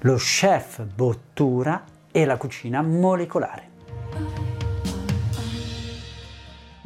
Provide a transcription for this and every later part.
Lo chef Bottura e la cucina molecolare.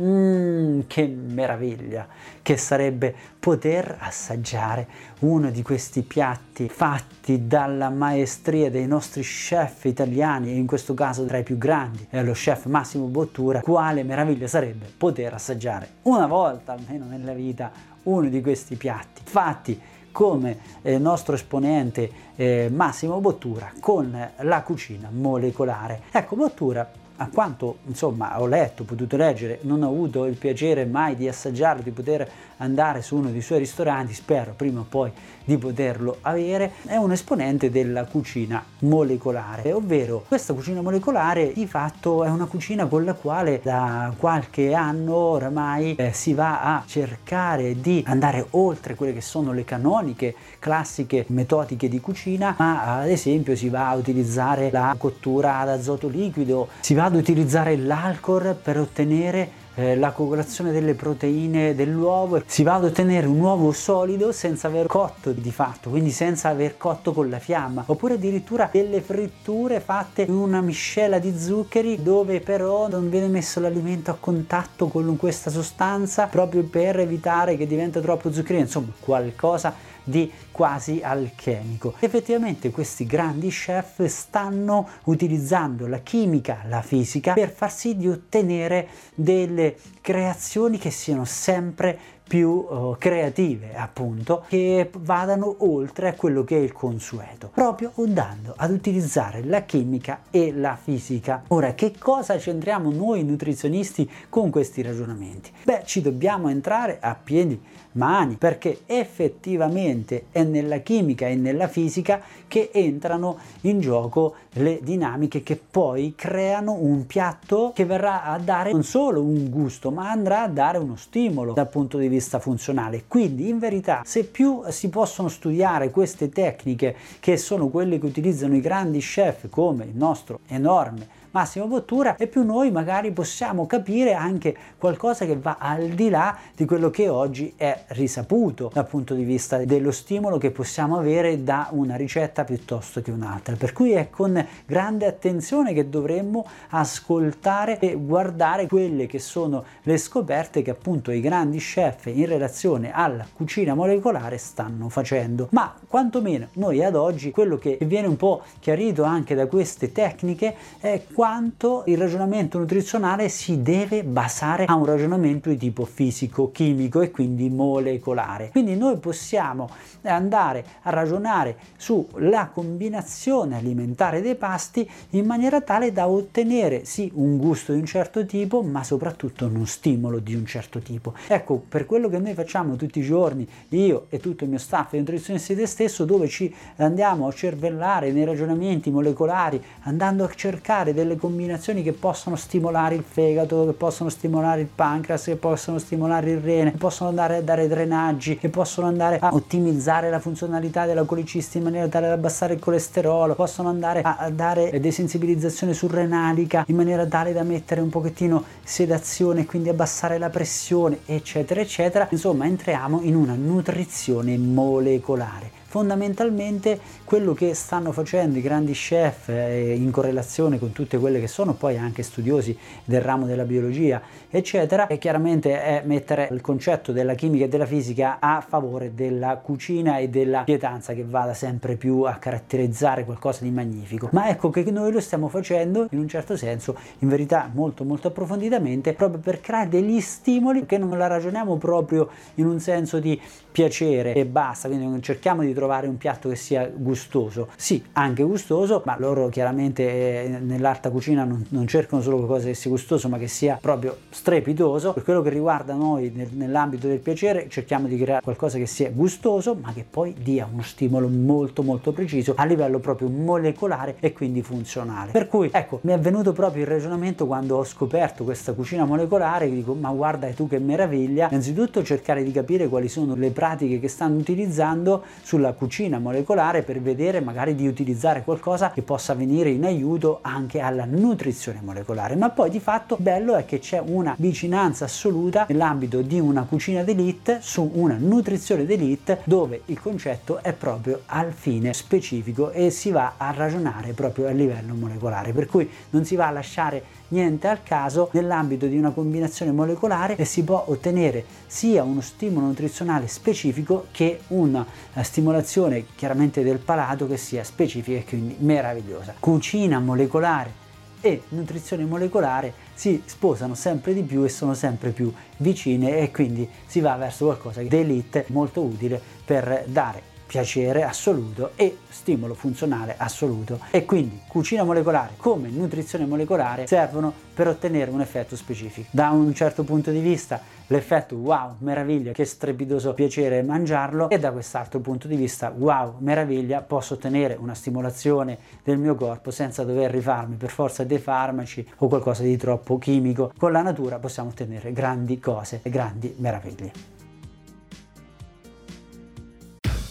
Mmm, che meraviglia che sarebbe poter assaggiare uno di questi piatti fatti dalla maestria dei nostri chef italiani e in questo caso tra i più grandi è lo chef Massimo Bottura. Quale meraviglia sarebbe poter assaggiare una volta almeno nella vita uno di questi piatti fatti come eh, nostro esponente eh, Massimo Bottura con la cucina molecolare. Ecco, Bottura a quanto insomma ho letto, potuto leggere, non ho avuto il piacere mai di assaggiarlo, di poter andare su uno dei suoi ristoranti, spero prima o poi di poterlo avere, è un esponente della cucina molecolare, ovvero questa cucina molecolare di fatto è una cucina con la quale da qualche anno oramai eh, si va a cercare di andare oltre quelle che sono le canoniche classiche metodiche di cucina, ma ad esempio si va a utilizzare la cottura ad azoto liquido, si va ad utilizzare l'alcol per ottenere eh, la coagulazione delle proteine dell'uovo, si va ad ottenere un uovo solido senza aver cotto di fatto, quindi senza aver cotto con la fiamma, oppure addirittura delle fritture fatte in una miscela di zuccheri dove però non viene messo l'alimento a contatto con questa sostanza proprio per evitare che diventa troppo zuccherino, insomma qualcosa di quasi alchemico. Effettivamente questi grandi chef stanno utilizzando la chimica, la fisica per far sì di ottenere delle creazioni che siano sempre più uh, creative appunto che vadano oltre a quello che è il consueto proprio andando ad utilizzare la chimica e la fisica. Ora che cosa c'entriamo noi nutrizionisti con questi ragionamenti? Beh ci dobbiamo entrare a piedi mani perché effettivamente è nella chimica e nella fisica che entrano in gioco le dinamiche che poi creano un piatto che verrà a dare non solo un gusto ma andrà a dare uno stimolo dal punto di vista funzionale quindi in verità se più si possono studiare queste tecniche che sono quelle che utilizzano i grandi chef come il nostro enorme Massimo Bottura e più noi magari possiamo capire anche qualcosa che va al di là di quello che oggi è risaputo dal punto di vista dello stimolo che possiamo avere da una ricetta piuttosto che un'altra. Per cui è con grande attenzione che dovremmo ascoltare e guardare quelle che sono le scoperte che appunto i grandi chef in relazione alla cucina molecolare stanno facendo. Ma quantomeno noi ad oggi quello che viene un po' chiarito anche da queste tecniche è quanto il ragionamento nutrizionale si deve basare a un ragionamento di tipo fisico, chimico e quindi molecolare. Quindi noi possiamo andare a ragionare sulla combinazione alimentare dei pasti in maniera tale da ottenere sì un gusto di un certo tipo, ma soprattutto uno stimolo di un certo tipo. Ecco, per quello che noi facciamo tutti i giorni, io e tutto il mio staff di nutrizionisti te stesso, dove ci andiamo a cervellare nei ragionamenti molecolari, andando a cercare delle delle combinazioni che possono stimolare il fegato, che possono stimolare il pancreas, che possono stimolare il rene, che possono andare a dare drenaggi, che possono andare a ottimizzare la funzionalità della colicisti in maniera tale da abbassare il colesterolo, possono andare a dare desensibilizzazione surrenalica in maniera tale da mettere un pochettino sedazione e quindi abbassare la pressione, eccetera, eccetera. Insomma, entriamo in una nutrizione molecolare fondamentalmente quello che stanno facendo i grandi chef eh, in correlazione con tutte quelle che sono poi anche studiosi del ramo della biologia eccetera e chiaramente è mettere il concetto della chimica e della fisica a favore della cucina e della pietanza che vada sempre più a caratterizzare qualcosa di magnifico. Ma ecco che noi lo stiamo facendo in un certo senso in verità molto molto approfonditamente proprio per creare degli stimoli che non la ragioniamo proprio in un senso di piacere e basta. Quindi non cerchiamo di trovare un piatto che sia gustoso. Sì, anche gustoso, ma loro chiaramente eh, nell'alta cucina non, non, cercano solo qualcosa che sia gustoso, ma che sia proprio strepitoso. Per quello che riguarda noi nel, nell'ambito del piacere, cerchiamo di creare qualcosa che sia gustoso, ma che poi dia uno stimolo molto molto preciso a livello proprio molecolare e quindi funzionale. Per cui ecco, mi è venuto proprio il ragionamento quando ho scoperto questa cucina molecolare, dico ma guarda tu che meraviglia, innanzitutto cercare di capire quali sono le pratiche che stanno utilizzando sulla cucina molecolare per vedere magari di utilizzare qualcosa che possa venire in aiuto anche alla nutrizione molecolare, ma poi di fatto bello è che c'è una vicinanza assoluta nell'ambito di una cucina d'elite su una nutrizione d'elite dove il concetto è proprio al fine specifico e si va a ragionare proprio a livello molecolare, per cui non si va a lasciare niente al caso nell'ambito di una combinazione molecolare e si può ottenere sia uno stimolo nutrizionale specifico che una stimolazione chiaramente del palato che sia specifica e quindi meravigliosa. Cucina molecolare e nutrizione molecolare si sposano sempre di più e sono sempre più vicine e quindi si va verso qualcosa di elite molto utile per dare piacere assoluto e stimolo funzionale assoluto. E quindi cucina molecolare come nutrizione molecolare servono per ottenere un effetto specifico. Da un certo punto di vista l'effetto wow, meraviglia, che strepitoso piacere mangiarlo e da quest'altro punto di vista wow, meraviglia, posso ottenere una stimolazione del mio corpo senza dover rifarmi per forza dei farmaci o qualcosa di troppo chimico. Con la natura possiamo ottenere grandi cose e grandi meraviglie.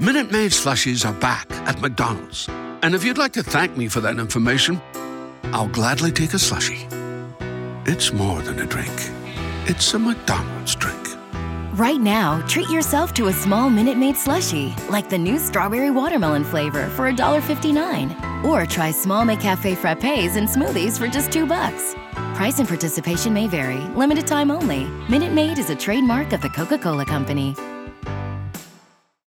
Minute Maid slushies are back at McDonald's. And if you'd like to thank me for that information, I'll gladly take a slushie. It's more than a drink, it's a McDonald's drink. Right now, treat yourself to a small Minute Maid slushie, like the new strawberry watermelon flavor for $1.59. Or try small McCafe frappes and smoothies for just two bucks. Price and participation may vary, limited time only. Minute Maid is a trademark of the Coca Cola Company.